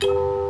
you